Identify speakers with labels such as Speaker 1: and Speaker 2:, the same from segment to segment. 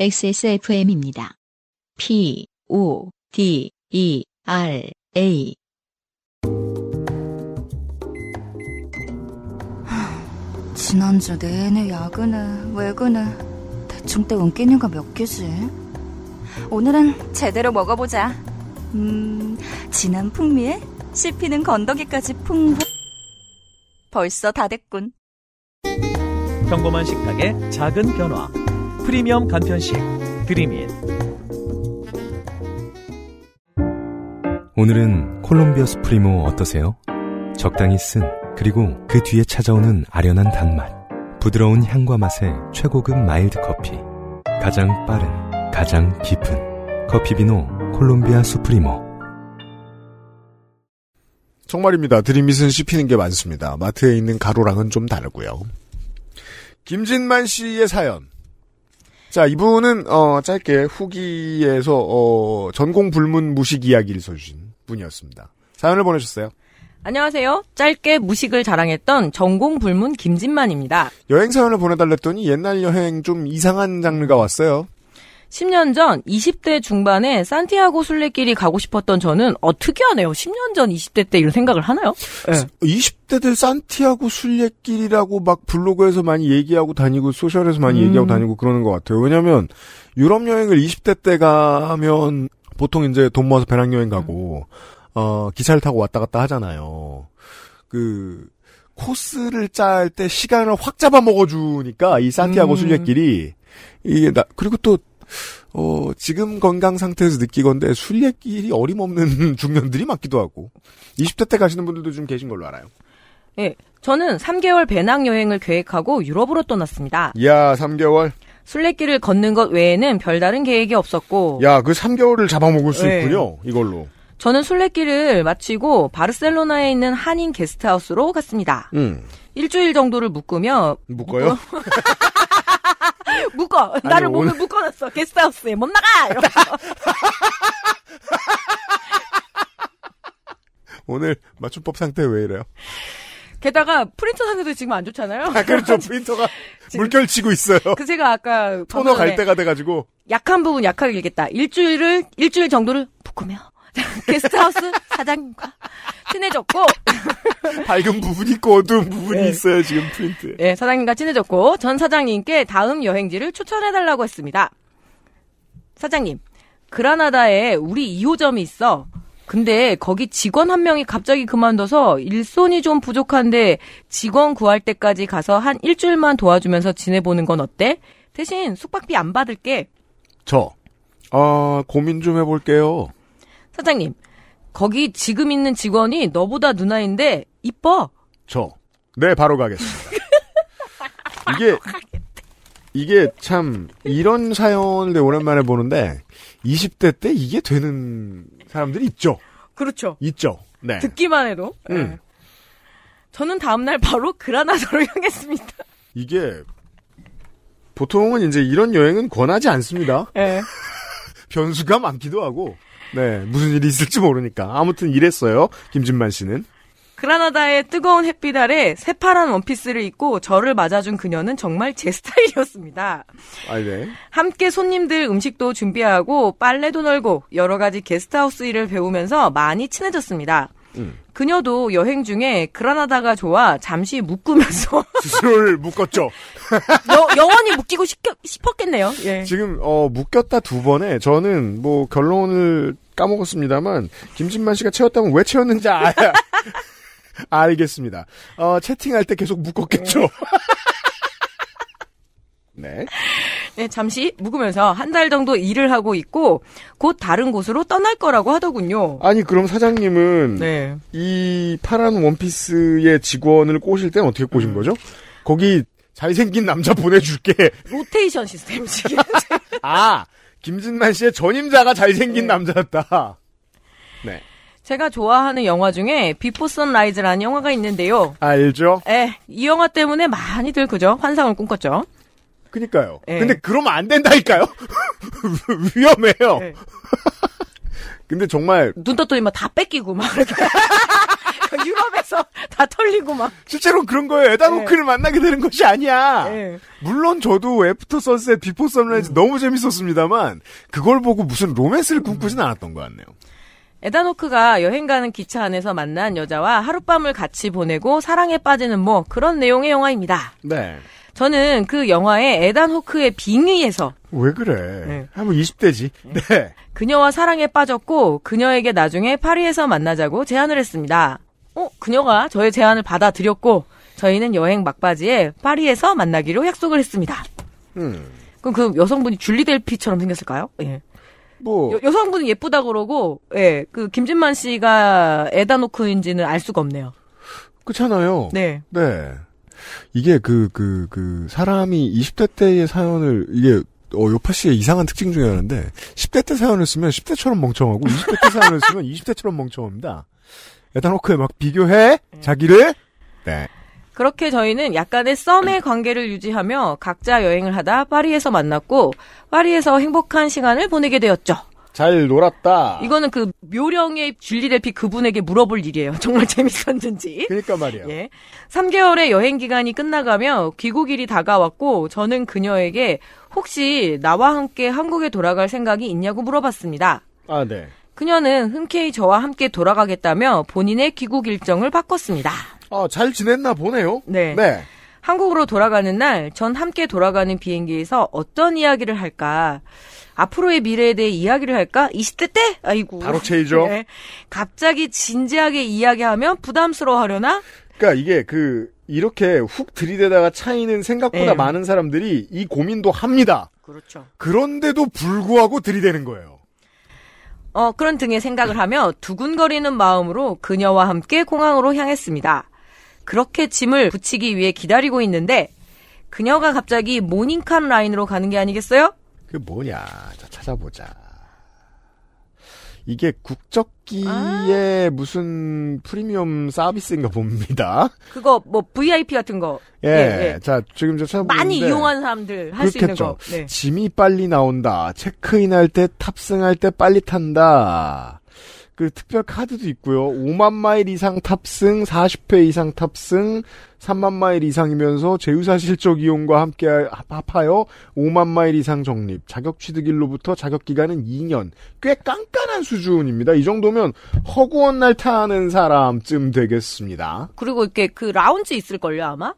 Speaker 1: XSFM입니다. P, O, D, E, R, A.
Speaker 2: 지난주 내내 야근을, 외근을 대충 때운 끼니가 몇 개지? 오늘은 제대로 먹어보자. 음, 진한 풍미에 씹히는 건더기까지 풍부. 벌써 다 됐군.
Speaker 3: 평범한 식탁의 작은 변화. 프리미엄 간편식 드림인.
Speaker 4: 오늘은 콜롬비아 수프리모 어떠세요? 적당히 쓴 그리고 그 뒤에 찾아오는 아련한 단맛 부드러운 향과 맛의 최고급 마일드 커피 가장 빠른 가장 깊은 커피 비노 콜롬비아 수프리모
Speaker 5: 정말입니다. 드림잇은 씹히는 게 많습니다. 마트에 있는 가루랑은 좀 다르고요. 김진만 씨의 사연. 자, 이분은 어, 짧게 후기에서 어, 전공 불문 무식 이야기를 써주신 분이었습니다. 사연을 보내셨어요.
Speaker 6: 안녕하세요. 짧게 무식을 자랑했던 전공 불문 김진만입니다.
Speaker 5: 여행 사연을 보내달랬더니 옛날 여행 좀 이상한 장르가 왔어요.
Speaker 6: 10년 전 20대 중반에 산티아고 순례길이 가고 싶었던 저는 어 특이하네요. 10년 전 20대 때 이런 생각을 하나요? 네.
Speaker 5: 20대들 산티아고 순례길이라고 막 블로그에서 많이 얘기하고 다니고 소셜에서 많이
Speaker 6: 음.
Speaker 5: 얘기하고 다니고 그러는 것 같아요. 왜냐하면 유럽 여행을 20대 때 가면 보통 이제 돈 모아서 배낭여행 가고 어 기차를 타고 왔다 갔다 하잖아요. 그 코스를 짤 때 시간을 확 잡아 먹어주니까 이 산티아고
Speaker 6: 음.
Speaker 5: 순례길이 이게 나 그리고 또 어, 지금 건강 상태에서 느끼건데 순례길이 어림없는 중년들이 많기도 하고 20대 때 가시는 분들도 좀 계신 걸로 알아요.
Speaker 6: 예. 저는 3개월 배낭 여행을 계획하고 유럽으로 떠났습니다.
Speaker 5: 야, 3개월.
Speaker 6: 순례길을 걷는 것 외에는 별다른 계획이 없었고
Speaker 5: 야, 그 3개월을 잡아먹을 수
Speaker 6: 네.
Speaker 5: 있군요. 이걸로.
Speaker 6: 저는 순례길을 마치고 바르셀로나에 있는 한인 게스트하우스로 갔습니다.
Speaker 5: 음.
Speaker 6: 일주일 정도를 묶으며
Speaker 5: 묶어요?
Speaker 6: 묶어 나를
Speaker 5: 아니,
Speaker 6: 몸을
Speaker 5: 오늘-
Speaker 6: 묶어놨어 게스트하우스에 못 나가 이러면서.
Speaker 5: 오늘 맞춤법 상태 왜 이래요?
Speaker 6: 게다가 프린터 상태도 지금 안 좋잖아요.
Speaker 5: 아, 그렇죠. 프린터가 물결치고 있어요.
Speaker 6: 그 제가 아까
Speaker 5: 토너 갈 때가 돼가지고.
Speaker 6: 약한 부분 약하게 읽겠다. 일주일을 일주일 정도를 묶으며 게스트하우스 사장님과 친해졌고
Speaker 5: 밝은 부분이 있고 어두운 부분이
Speaker 6: 네.
Speaker 5: 있어요, 지금 프린트에.
Speaker 6: 예, 사장님과 친해졌고 전 사장님께 다음 여행지를 추천해달라고 했습니다. 사장님, 그라나다에 우리 2호점이 있어. 근데 거기 직원 한 명이 갑자기 그만둬서 일손이 좀 부족한데 직원 구할 때까지 가서 한 일주일만 도와주면서 지내보는 건 어때? 대신 숙박비 안 받을게.
Speaker 5: 저, 아, 고민 좀 해볼게요.
Speaker 6: 사장님, 거기 지금 있는 직원이 너보다 누나인데 이뻐.
Speaker 5: 저. 네, 바로 가겠습니다. 이게, 이게 참, 이런 사연을 오랜만에 보는데, 20대 때 이게 되는 사람들이 있죠.
Speaker 6: 그렇죠.
Speaker 5: 있죠. 네.
Speaker 6: 듣기만 해도.
Speaker 5: 음.
Speaker 6: 예. 저는 다음날 바로 그라나다로 향했습니다.
Speaker 5: 이게, 보통은 이제 이런 여행은 권하지 않습니다.
Speaker 6: 예.
Speaker 5: 변수가 많기도 하고, 네, 무슨 일이 있을지 모르니까. 아무튼 이랬어요. 김진만 씨는.
Speaker 6: 그라나다의 뜨거운 햇빛 아래 새파란 원피스를 입고 저를 맞아준 그녀는 정말 제 스타일이었습니다.
Speaker 5: 아, 네.
Speaker 6: 함께 손님들 음식도 준비하고 빨래도 널고 여러 가지 게스트하우스 일을 배우면서 많이 친해졌습니다.
Speaker 5: 음.
Speaker 6: 그녀도 여행 중에 그라나다가 좋아 잠시 묶으면서
Speaker 5: 스스로를 묶었죠.
Speaker 6: 여- 영원히 묶이고 싶- 싶었겠네요. 예.
Speaker 5: 지금 어 묶였다 두 번에 저는 뭐 결론을 까먹었습니다만 김진만 씨가 채웠다면 왜 채웠는지 알, 알겠습니다. 어 채팅할 때 계속 묶었겠죠. 네.
Speaker 6: 네, 잠시 묵으면서 한 달 정도 일을 하고 있고 곧 다른 곳으로 떠날 거라고 하더군요.
Speaker 5: 아니 그럼 사장님은
Speaker 6: 네.
Speaker 5: 이 파란 원피스의 직원을 꼬실 때는 어떻게 꼬신 거죠? 거기 잘생긴 남자 보내줄게.
Speaker 6: 로테이션 시스템 지금.
Speaker 5: 아 김진만 씨의 전임자가 잘생긴
Speaker 6: 네.
Speaker 5: 남자였다. 네.
Speaker 6: 제가 좋아하는 영화 중에 비포 선라이즈라는 영화가 있는데요.
Speaker 5: 알죠?
Speaker 6: 에, 이 영화 때문에 많이들 그죠? 환상을 꿈꿨죠.
Speaker 5: 그니까요.
Speaker 6: 예.
Speaker 5: 근데 그러면 안 된다니까요? 위험해요.
Speaker 6: 네.
Speaker 5: 근데 정말
Speaker 6: 눈 떴더니 막 다 뺏기고 막. 유럽에서 다 털리고 막.
Speaker 5: 실제로 그런 거예요. 에단 호크를 만나게 되는 것이 아니야.
Speaker 6: 예.
Speaker 5: 물론 저도 애프터 선셋, 비포 선라이즈 너무 재밌었습니다만 그걸 보고 무슨 로맨스를 꿈꾸진 않았던 것 같네요.
Speaker 6: 에다노크가 여행 가는 기차 안에서 만난 여자와 하룻밤을 같이 보내고 사랑에 빠지는 뭐 그런 내용의 영화입니다.
Speaker 5: 네.
Speaker 6: 저는 그 영화의 에단 호크의 빙의에서
Speaker 5: 왜 그래?
Speaker 6: 네.
Speaker 5: 한번 20대지. 네.
Speaker 6: 그녀와 사랑에 빠졌고 그녀에게 나중에 파리에서 만나자고 제안을 했습니다. 어, 그녀가 저의 제안을 받아들였고 저희는 여행 막바지에 파리에서 만나기로 약속을 했습니다.
Speaker 5: 음.
Speaker 6: 그럼 그 여성분이 줄리 델피처럼 생겼을까요? 예.
Speaker 5: 뭐
Speaker 6: 여, 성분은 예쁘다 그러고 예, 그 김진만 씨가 에다노크인지는 알 수가 없네요.
Speaker 5: 그렇잖아요.
Speaker 6: 네.
Speaker 5: 네. 이게 그, 그, 그, 사람이 20대 때의 사연을, 이게, 어, 요파 씨의 이상한 특징 중에 하나인데, 10대 때 사연을 쓰면 10대처럼 멍청하고, 20대 때 사연을 쓰면 20대처럼 멍청합니다. 에다노크에 막 비교해? 자기를? 네.
Speaker 6: 그렇게 저희는 약간의 썸의 관계를 유지하며 각자 여행을 하다 파리에서 만났고 파리에서 행복한 시간을 보내게 되었죠.
Speaker 5: 잘 놀았다.
Speaker 6: 이거는 그 묘령의 줄리 델피 그분에게 물어볼 일이에요. 정말 재밌었는지.
Speaker 5: 그니까 말이야.
Speaker 6: 예. 3개월의 여행 기간이 끝나가며 귀국일이 다가왔고 저는 그녀에게 혹시 나와 함께 한국에 돌아갈 생각이 있냐고 물어봤습니다.
Speaker 5: 아, 네.
Speaker 6: 그녀는 흔쾌히 저와 함께 돌아가겠다며 본인의 귀국 일정을 바꿨습니다.
Speaker 5: 아, 잘 지냈나 보네요.
Speaker 6: 네.
Speaker 5: 네.
Speaker 6: 한국으로 돌아가는 날 전 함께 돌아가는 비행기에서 어떤 이야기를 할까? 앞으로의 미래에 대해 이야기를 할까? 20대 때? 아이고.
Speaker 5: 바로 체이죠.
Speaker 6: 네. 갑자기 진지하게 이야기하면 부담스러워하려나?
Speaker 5: 그니까 이게 그, 이렇게 훅 들이대다가 차이는 생각보다
Speaker 6: 네.
Speaker 5: 많은 사람들이 이 고민도 합니다.
Speaker 6: 그렇죠.
Speaker 5: 그런데도 불구하고 들이대는 거예요.
Speaker 6: 어, 그런 등의 생각을 하며 두근거리는 마음으로 그녀와 함께 공항으로 향했습니다. 그렇게 짐을 붙이기 위해 기다리고 있는데 그녀가 갑자기 모닝칸 라인으로 가는 게 아니겠어요?
Speaker 5: 그 뭐냐? 자, 찾아보자. 이게 국적기의
Speaker 6: 아.
Speaker 5: 무슨 프리미엄 서비스인가 봅니다.
Speaker 6: 그거 뭐 VIP 같은 거
Speaker 5: 예. 자, 지금 저 찾아보는데
Speaker 6: 많이 이용하는 사람들 할 수 있는. 거. 네.
Speaker 5: 짐이 빨리 나온다. 체크인할 때 탑승할 때 빨리 탄다. 그 특별 카드도 있고요. 5만 마일 이상 탑승, 40회 이상 탑승, 3만 마일 이상이면서 제휴사 실적 이용과 함께 합하여 5만 마일 이상 적립. 자격 취득일로부터 자격 기간은 2년. 꽤 깐깐한 수준입니다. 이 정도면 허구한 날 타는 사람쯤 되겠습니다.
Speaker 6: 그리고 이렇게 그 라운지 있을걸요 아마?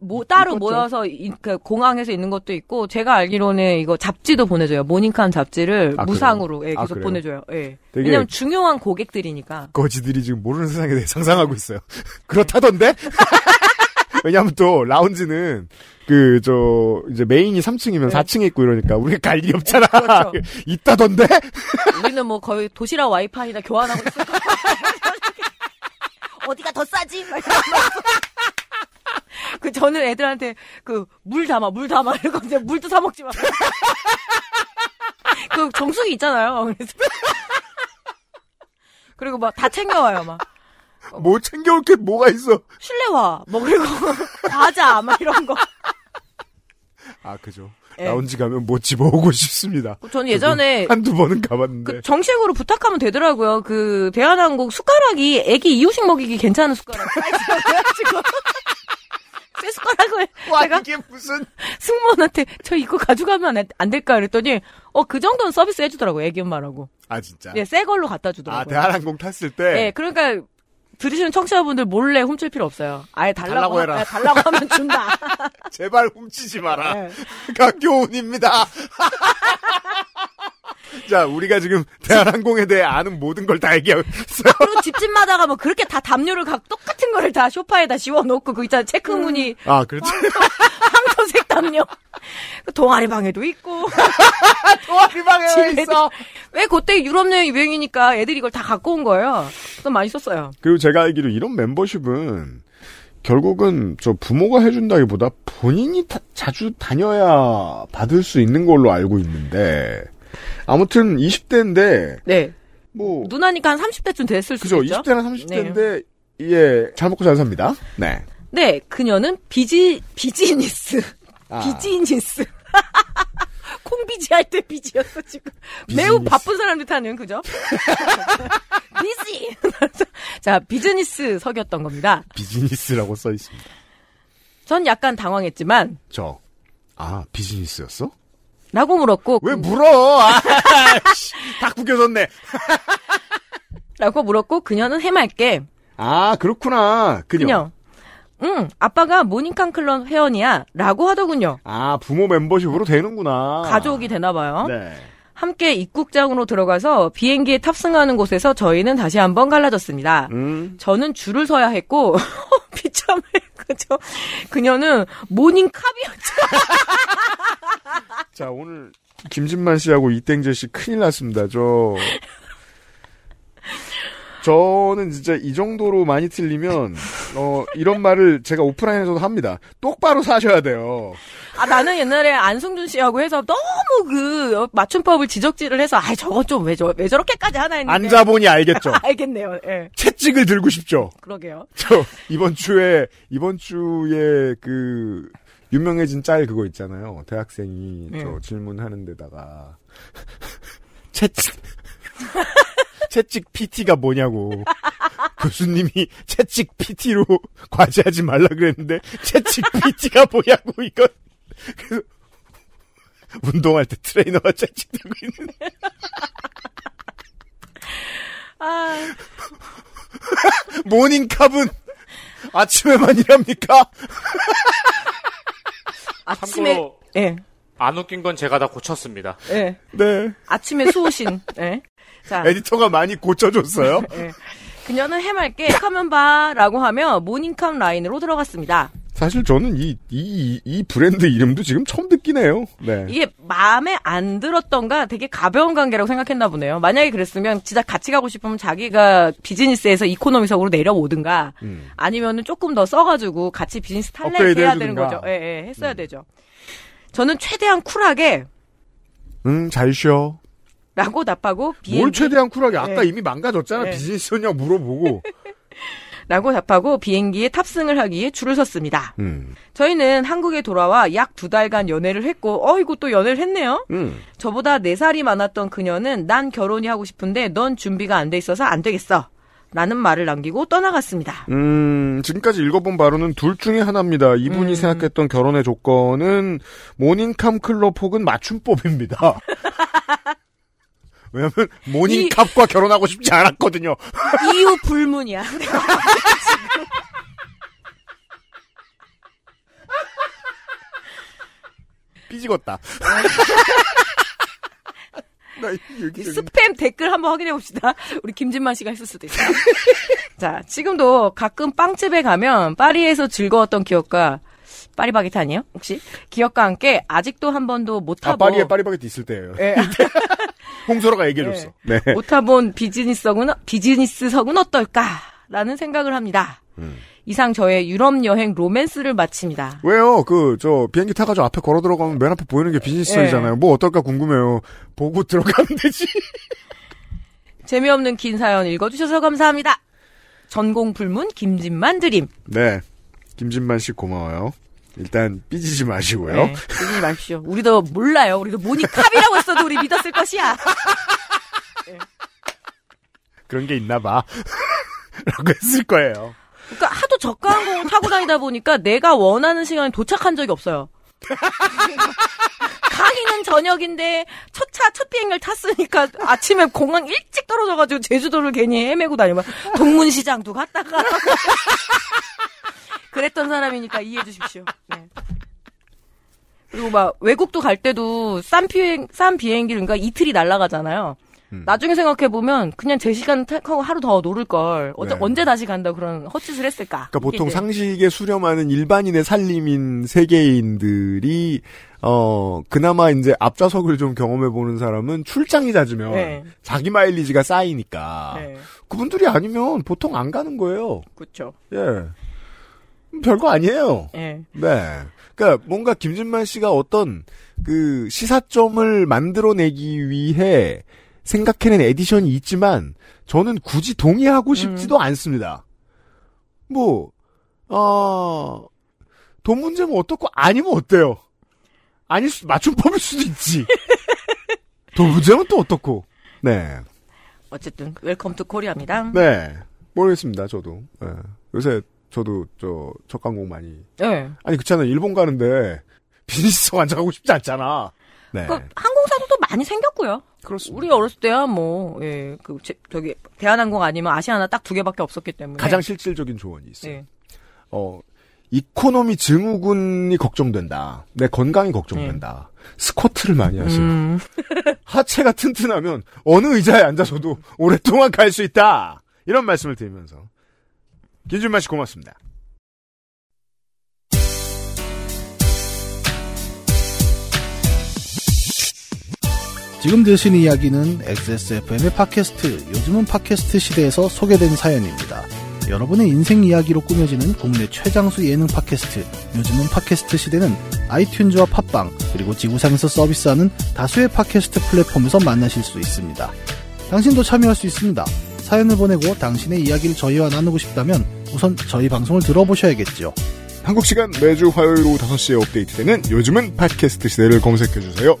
Speaker 6: 뭐 따로
Speaker 5: 있겠죠.
Speaker 6: 모여서 이- 그 공항에서 있는 것도 있고 제가 알기로는 이거 잡지도 보내줘요 모닝캄 잡지를
Speaker 5: 아,
Speaker 6: 무상으로 예,
Speaker 5: 아,
Speaker 6: 계속
Speaker 5: 그래요?
Speaker 6: 보내줘요. 예. 왜냐면 중요한 고객들이니까.
Speaker 5: 거지들이 지금 모르는 세상에 대해 상상하고 있어요. 그렇다던데? 왜냐하면 또 라운지는 그 저 이제 메인이 3층이면
Speaker 6: 네.
Speaker 5: 4층에 있고 이러니까 우리가 갈 일이 없잖아.
Speaker 6: 그렇죠.
Speaker 5: 있다던데?
Speaker 6: 우리는 뭐 거의 도시락 와이파이나 교환하고 거야. 어디가 더 싸지? 그 저는 애들한테 그 물 담아 물 담아 이러고 이제 물도 사 먹지 마. 그 정수기 있잖아요. 그래서 그리고 막 다 챙겨와요
Speaker 5: 막뭐 챙겨올 게 뭐가 있어?
Speaker 6: 실내화 뭐 그리고 과자 막 이런 거.
Speaker 5: 아 그죠.
Speaker 6: 예.
Speaker 5: 라운지 가면 뭐 집어오고 싶습니다.
Speaker 6: 저는 예전에
Speaker 5: 한두 번은 가봤는데.
Speaker 6: 그 정식으로 부탁하면 되더라고요. 그 대한항공 숟가락이 애기 이유식 먹이기 괜찮은 숟가락 숟가락을
Speaker 5: 와
Speaker 6: 제가
Speaker 5: 이게 무슨
Speaker 6: 승무원한테 저 이거 가져가면 안, 안 될까 그랬더니 어 그 정도는 서비스 해주더라고요. 애기 엄마라고.
Speaker 5: 아 진짜.
Speaker 6: 예, 새 걸로 갖다 주더라고요.
Speaker 5: 아 대한항공 탔을 때
Speaker 6: 예, 그러니까 들으시는 청취자분들 몰래 훔칠 필요 없어요. 아예 달라고,
Speaker 5: 달라고
Speaker 6: 하-
Speaker 5: 해라.
Speaker 6: 예, 달라고 하면 준다.
Speaker 5: 제발 훔치지 마라.
Speaker 6: 예.
Speaker 5: 각교훈입니다. 자 우리가 지금 대한항공에 대해 아는 모든 걸 다 얘기하고 있어요.
Speaker 6: 그리고 집집마다 가면 그렇게 다 담요를 각 똑같은 거를 다 소파에다 씌워놓고 그 있잖아 체크무늬
Speaker 5: 아 그렇지.
Speaker 6: 황토색 담요. 그 동아리 방에도 있고.
Speaker 5: 도와리방에 왜 있어?
Speaker 6: 왜 그때 유럽 여행 유행이니까 애들이 이걸 다 갖고 온 거예요. 좀 많이 썼어요.
Speaker 5: 그리고 제가 알기로 이런 멤버십은 결국은 저 부모가 해준다기보다 본인이 다- 자주 다녀야 받을 수 있는 걸로 알고 있는데 아무튼 20대인데
Speaker 6: 네.
Speaker 5: 뭐
Speaker 6: 누나니까 한 30대쯤 됐을
Speaker 5: 그죠
Speaker 6: 수도 있죠.
Speaker 5: 20대나 30대인데 예, 잘 먹고 잘 삽니다. 네.
Speaker 6: 네, 그녀는 비지 비즈니스.
Speaker 5: 아.
Speaker 6: 비즈니스. 콩비지 할 때 비지였어 지금.
Speaker 5: 비즈니스.
Speaker 6: 매우 바쁜 사람들 타는 그죠? 비지. 자, 비즈니스 석이었던 겁니다.
Speaker 5: 비즈니스라고 써 있습니다.
Speaker 6: 전 약간 당황했지만
Speaker 5: 저. 아, 비즈니스였어?
Speaker 6: 라고 물었고
Speaker 5: 왜 물어? 아, 씨, 다 구겨졌네.
Speaker 6: 라고 물었고 그녀는 해맑게
Speaker 5: 아, 그렇구나. 그녀.
Speaker 6: 그녀 응 아빠가 모닝康 클럽 회원이야 라고 하더군요.
Speaker 5: 아, 부모 멤버십으로 되는구나.
Speaker 6: 가족이 되나 봐요.
Speaker 5: 네.
Speaker 6: 함께 입국장으로 들어가서 비행기에 탑승하는 곳에서 저희는 다시 한번 갈라졌습니다.
Speaker 5: 음.
Speaker 6: 저는 줄을 서야 했고 비참해 그죠? 그녀는 모닝캅이었죠.
Speaker 5: 자, 오늘 김진만 씨하고 이땡재 씨 큰일 났습니다. 저 저는 진짜 이 정도로 많이 틀리면 어 이런 말을 제가 오프라인에서도 합니다. 똑바로 사셔야 돼요.
Speaker 6: 아 나는 옛날에 안승준 씨하고 해서 너무 그 맞춤법을 지적질을 해서 아 저거 좀 왜 저왜 저렇게까지 하나 했는데
Speaker 5: 앉아보니 알겠죠.
Speaker 6: 알겠네요. 예.
Speaker 5: 채찍을 들고 싶죠.
Speaker 6: 그러게요.
Speaker 5: 저 이번 주에 이번 주에 그 유명해진 짤 그거 있잖아요. 대학생이
Speaker 6: 네.
Speaker 5: 저 질문하는 데다가. 채찍. 채찍 PT가 뭐냐고. 교수님이 채찍 PT로 과제하지 말라 그랬는데 채찍 PT가 뭐냐고 이건 그래서 운동할 때 트레이너가 채찍 들고 있는.
Speaker 6: 아.
Speaker 5: 모닝캅은 아침에만 일합니까?
Speaker 6: 아침에
Speaker 7: 참고로
Speaker 6: 예.
Speaker 7: 안 웃긴 건 제가 다 고쳤습니다.
Speaker 6: 예.
Speaker 5: 네
Speaker 6: 아침에 수호신. 예. 자,
Speaker 5: 에디터가 많이 고쳐줬어요.
Speaker 6: 예. 그녀는 해맑게 하면 봐라고 하며 모닝캄 라인으로 들어갔습니다.
Speaker 5: 사실 저는 이, 이, 이 브랜드 이름도 지금 처음 듣긴 해요. 네.
Speaker 6: 이게 마음에 안 들었던가 되게 가벼운 관계라고 생각했나 보네요. 만약에 그랬으면 진짜 같이 가고 싶으면 자기가 비즈니스에서 이코노미석으로 내려오든가
Speaker 5: 음.
Speaker 6: 아니면은 조금 더 써가지고 같이 비즈니스 탈레
Speaker 5: 업그레이드
Speaker 6: 해야 되는. 거죠. 예, 예, 했어야 되죠. 저는 최대한 쿨하게
Speaker 5: 응, 잘 쉬어.
Speaker 6: 라고 답하고 비행기
Speaker 5: 뭘 최대한 쿨하게. 아까
Speaker 6: 네.
Speaker 5: 이미 망가졌잖아.
Speaker 6: 네.
Speaker 5: 비즈니스였냐고 물어보고.
Speaker 6: 라고 답하고 비행기에 탑승을 하기 위해 줄을 섰습니다.
Speaker 5: 음.
Speaker 6: 저희는 한국에 돌아와 약 두 달간 연애를 했고, 어이구 또 연애를 했네요.
Speaker 5: 음.
Speaker 6: 저보다 네살이 많았던 그녀는 난 결혼이 하고 싶은데 넌 준비가 안 돼 있어서 안 되겠어. 라는 말을 남기고 떠나갔습니다.
Speaker 5: 음, 지금까지 읽어본 바로는 둘 중에 하나입니다. 이분이
Speaker 6: 음.
Speaker 5: 생각했던 결혼의 조건은 모닝캄 클럽 혹은 맞춤법입니다. 왜냐면 모닝캅과 결혼하고 싶지 않았거든요.
Speaker 6: 이유 불문이야. 이 스팸 댓글 한번 확인해 봅시다. 우리 김진만 씨가 했을 수도 있어요. 자, 지금도 가끔 빵집에 가면 파리에서 즐거웠던 기억과 파리바게트 아니에요? 혹시? 기억과 함께 아직도 한 번도 못
Speaker 5: 아,
Speaker 6: 타본
Speaker 5: 파리에 파리바게트 있을 때예요.
Speaker 6: 예,
Speaker 5: 홍소라가 얘기해줬어. 네.
Speaker 6: 못 타본 비즈니스석은 비즈니스석은 어떨까라는 생각을 합니다.
Speaker 5: 음.
Speaker 6: 이상 저의 유럽 여행 로맨스를 마칩니다.
Speaker 5: 왜요? 그, 저, 비행기 타가지고 앞에 걸어 들어가면 맨 앞에 보이는 게 비즈니스석이잖아요. 뭐 어떨까 궁금해요. 보고 들어가면 되지.
Speaker 6: 재미없는 긴 사연 읽어주셔서 감사합니다. 전공 불문 김진만 드림.
Speaker 5: 네. 김진만 씨 고마워요. 일단 삐지지 마시고요.
Speaker 6: 네, 믿지 마십시오. 우리도 몰라요. 우리도 모니캅이라고 했어도 우리 믿었을 것이야.
Speaker 5: 그런 게 있나 봐. 라고 했을 거예요.
Speaker 6: 그러니까 하도 저가 항공을 타고 다니다 보니까 내가 원하는 시간에 도착한 적이 없어요. 가기는 저녁인데 첫 차 첫 비행기를 탔으니까 아침에 공항 일찍 떨어져가지고 제주도를 괜히 헤매고 다니면 동문시장도 갔다가 그랬던 사람이니까 이해해 주십시오. 네. 그리고 막 외국도 갈 때도 싼 비행 싼 비행기를 그러니까 이틀이 날아가잖아요.
Speaker 5: 음.
Speaker 6: 나중에 생각해 보면 그냥 제 시간 택하고 하루 더 놀을 걸 어째-
Speaker 5: 네.
Speaker 6: 언제 다시 간다 고 그런 헛짓을 했을까?
Speaker 5: 그러니까 보통
Speaker 6: 이제
Speaker 5: 상식에 수렴하는 일반인의 살림인 세계인들이 어 그나마 이제 앞좌석을 좀 경험해 보는 사람은 출장이 잦으면
Speaker 6: 네.
Speaker 5: 자기 마일리지가 쌓이니까
Speaker 6: 네,
Speaker 5: 그분들이 아니면 보통 안 가는 거예요.
Speaker 6: 그렇죠.
Speaker 5: 예. 별거 아니에요.
Speaker 6: 예.
Speaker 5: 네. 그러니까 뭔가 김진만 씨가 어떤 그 시사점을 만들어내기 위해 생각해낸 에디션이 있지만 저는 굳이 동의하고 싶지도 않습니다. 뭐, 어, 돈 문제면 어떻고 아니면 어때요? 아닐 수, 맞춤법일 수도 있지. 돈 문제면 또 어떻고. 네.
Speaker 6: 어쨌든 Welcome to Korea입니다.
Speaker 5: 네. 모르겠습니다. 저도 예. 요새 저도 저 저가 항공 많이
Speaker 6: 예.
Speaker 5: 아니 그렇잖아 일본 가는데 비즈니스석 앉아가고 싶지 않잖아. 네.
Speaker 6: 그 항공사도 많이 생겼고요.
Speaker 5: 그렇습니다.
Speaker 6: 우리 어렸을 때야 뭐, 예, 그, 제- 저기, 대한항공 아니면 아시아나 딱 두 개밖에 없었기 때문에.
Speaker 5: 가장 실질적인 조언이 있어요.
Speaker 6: 예.
Speaker 5: 어, 이코노미 증후군이 걱정된다. 내 건강이 걱정된다. 스쿼트를 많이 하세요.
Speaker 6: 음,
Speaker 5: 하체가 튼튼하면 어느 의자에 앉아서도 오랫동안 갈 수 있다. 이런 말씀을 드리면서 김준만 씨 고맙습니다.
Speaker 8: 지금 들으신 이야기는 XSFM의 팟캐스트, 요즘은 팟캐스트 시대에서 소개된 사연입니다. 여러분의 인생 이야기로 꾸며지는 국내 최장수 예능 팟캐스트, 요즘은 팟캐스트 시대는 아이튠즈와 팟빵, 그리고 지구상에서 서비스하는 다수의 팟캐스트 플랫폼에서 만나실 수 있습니다. 당신도 참여할 수 있습니다. 사연을 보내고 당신의 이야기를 저희와 나누고 싶다면 우선 저희 방송을 들어보셔야겠죠.
Speaker 5: 한국 시간 매주 화요일 오후 5시에 업데이트되는 요즘은 팟캐스트 시대를 검색해주세요.